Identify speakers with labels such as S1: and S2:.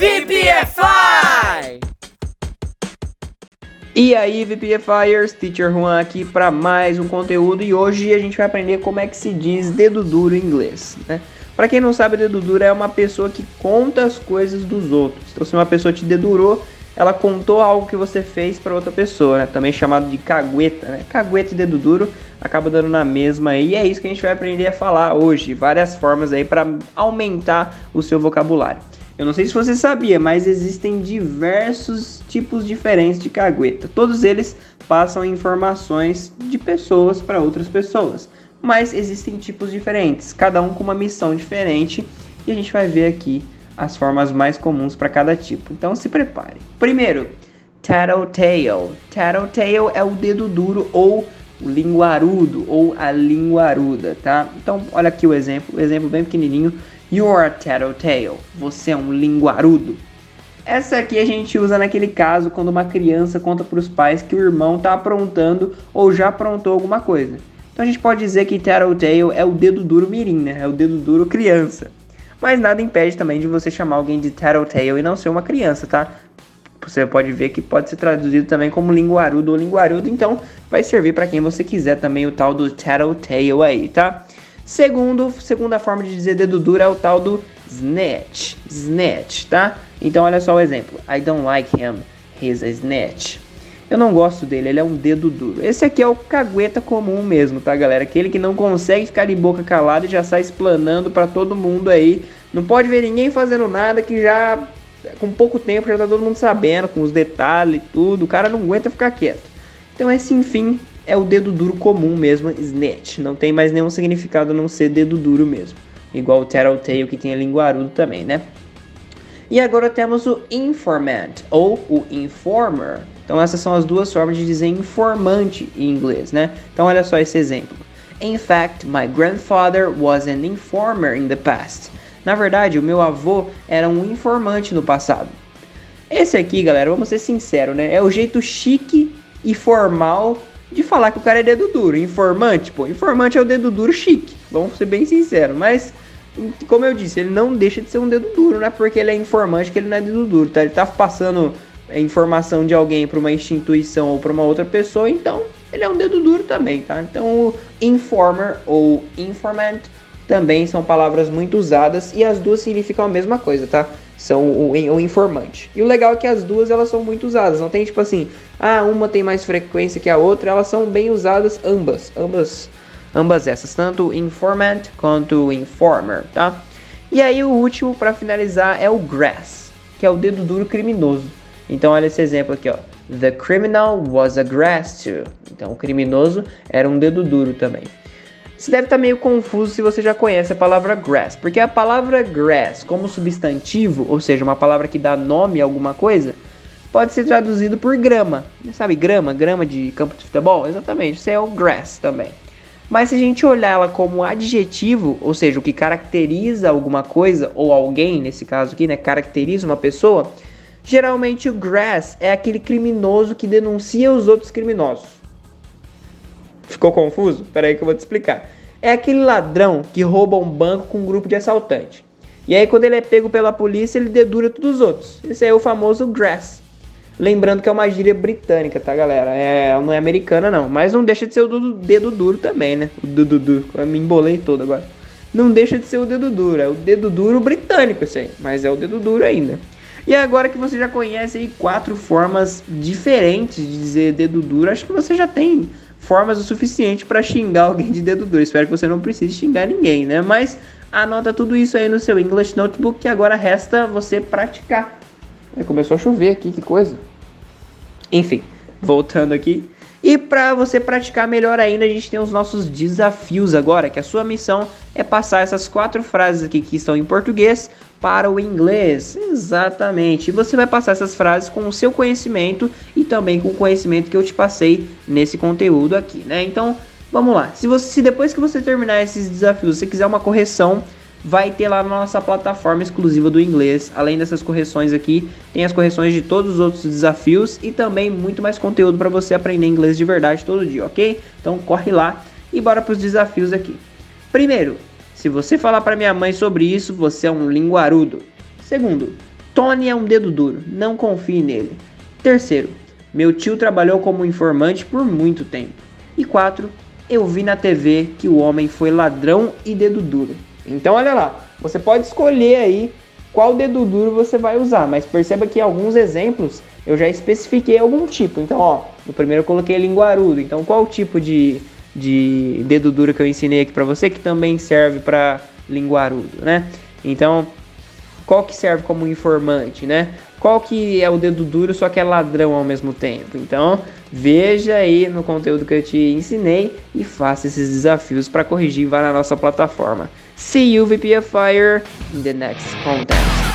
S1: VPFI!
S2: E aí, VPFires, Teacher Juan aqui para mais um conteúdo e hoje a gente vai aprender como é que se diz dedo duro em inglês, né? Para quem não sabe, dedo duro é uma pessoa que conta as coisas dos outros. Então, se uma pessoa te dedurou, ela contou algo que você fez para outra pessoa, né? Também chamado de cagueta, né? Cagueta e dedo duro acaba dando na mesma. E é isso que a gente vai aprender a falar hoje, várias formas aí para aumentar o seu vocabulário. Eu não sei se você sabia, mas existem diversos tipos diferentes de cagueta. Todos eles passam informações de pessoas para outras pessoas, mas existem tipos diferentes, cada um com uma missão diferente, e a gente vai ver aqui as formas mais comuns para cada tipo. Então se prepare. Primeiro, tattletale. Tattletale é o dedo duro ou linguarudo ou a linguaruda, tá? Então, olha aqui o exemplo, o exemplo bem pequenininho. You are a tattletale. Você é um linguarudo. Essa aqui a gente usa naquele caso quando uma criança conta para os pais que o irmão está aprontando ou já aprontou alguma coisa. Então a gente pode dizer que tattletale é o dedo duro mirim, né? É o dedo duro criança. Mas nada impede também de você chamar alguém de tattletale e não ser uma criança, tá? Você pode ver que pode ser traduzido também como linguarudo ou linguarudo, então vai servir para quem você quiser também o tal do tattletale aí, tá? Segundo, segunda forma de dizer dedo duro é o tal do snatch. Snatch, tá? Então olha só o exemplo. I don't like him. He's a snatch. Eu não gosto dele, ele é um dedo duro. Esse aqui é o cagueta comum mesmo, tá, galera? Aquele que não consegue ficar de boca calada e já sai explanando para todo mundo aí. Não pode ver ninguém fazendo nada que já com pouco tempo já tá todo mundo sabendo, com os detalhes e tudo. O cara não aguenta ficar quieto. Então esse, enfim, é o dedo duro comum mesmo, snatch. Não tem mais nenhum significado a não ser dedo duro mesmo. Igual o tattletale que tem a linguarudo também, né? E agora temos o informant ou o informer. Então essas são as duas formas de dizer informante em inglês, né? Então olha só esse exemplo. In fact, my grandfather was an informer in the past. Na verdade, o meu avô era um informante no passado. Esse aqui, galera, vamos ser sinceros, né? É o jeito chique e formal de falar que o cara é dedo duro. Informante, pô, informante é o dedo duro chique. Vamos ser bem sinceros. Mas, como eu disse, ele não deixa de ser um dedo duro, não é porque ele é informante que ele não é dedo duro, tá? Ele tá passando informação de alguém para uma instituição ou para uma outra pessoa, então ele é um dedo duro também, tá? Então, o informer ou informant também são palavras muito usadas e as duas significam a mesma coisa, tá? São o, o, informante. E o legal é que as duas elas são muito usadas. Não tem tipo assim, ah, uma tem mais frequência que a outra. Elas são bem usadas ambas, ambas, ambas essas, tanto informant quanto informer, tá? E aí o último para finalizar é o grass, que é o dedo duro criminoso. Então olha esse exemplo aqui, ó. The criminal was a grass too. Então o criminoso era um dedo duro também. Você deve estar tá meio confuso se você já conhece a palavra grass, porque a palavra grass, como substantivo, ou seja, uma palavra que dá nome a alguma coisa, pode ser traduzido por grama. Sabe, grama, grama de campo de futebol? Exatamente, isso é o grass também. Mas se a gente olhar ela como adjetivo, ou seja, o que caracteriza alguma coisa ou alguém, nesse caso aqui, né, caracteriza uma pessoa, geralmente o grass é aquele criminoso que denuncia os outros criminosos. Ficou confuso? Espera aí que eu vou te explicar. É aquele ladrão que rouba um banco com um grupo de assaltantes. E aí quando ele é pego pela polícia, ele dedura todos os outros. Esse é o famoso grass. Lembrando que é uma gíria britânica, tá, galera? É, não é americana, não. Mas não deixa de ser o dedo duro também, né? O dedo duro. Eu me embolei todo agora. Não deixa de ser o dedo duro. É o dedo duro britânico, isso aí. Mas é o dedo duro ainda. E agora que você já conhece aí quatro formas diferentes de dizer dedo duro, acho que você já tem formas o suficiente para xingar alguém de dedo duro. Espero que você não precise xingar ninguém, né? Mas anota tudo isso aí no seu English Notebook que agora resta você praticar. Começou a chover aqui, que coisa. Enfim, voltando aqui. E para você praticar melhor ainda, a gente tem os nossos desafios agora, que a sua missão é passar essas quatro frases aqui que estão em português para o inglês. Exatamente. E você vai passar essas frases com o seu conhecimento e também com o conhecimento que eu te passei nesse conteúdo aqui, né? Então, vamos lá. Se você se depois que você terminar esses desafios, você quiser uma correção, vai ter lá na nossa plataforma exclusiva do inglês. Além dessas correções aqui, tem as correções de todos os outros desafios e também muito mais conteúdo para você aprender inglês de verdade todo dia, ok? Então corre lá e bora para os desafios aqui. Primeiro, se você falar para minha mãe sobre isso, você é um linguarudo. Segundo, Tony é um dedo duro, não confie nele. Terceiro, meu tio trabalhou como informante por muito tempo. E quatro, eu vi na TV que o homem foi ladrão e dedo duro. Então olha lá, você pode escolher aí qual dedo duro você vai usar, mas perceba que alguns exemplos eu já especifiquei algum tipo. Então, ó, no primeiro eu coloquei linguarudo. Então, qual tipo de, de dedo duro que eu ensinei aqui para você que também serve para linguarudo, né? Então, qual que serve como informante, né? Qual que é o dedo duro, só que é ladrão ao mesmo tempo? Então, veja aí no conteúdo que eu te ensinei e faça esses desafios para corrigir vá na nossa plataforma. See you VPFire in the next content.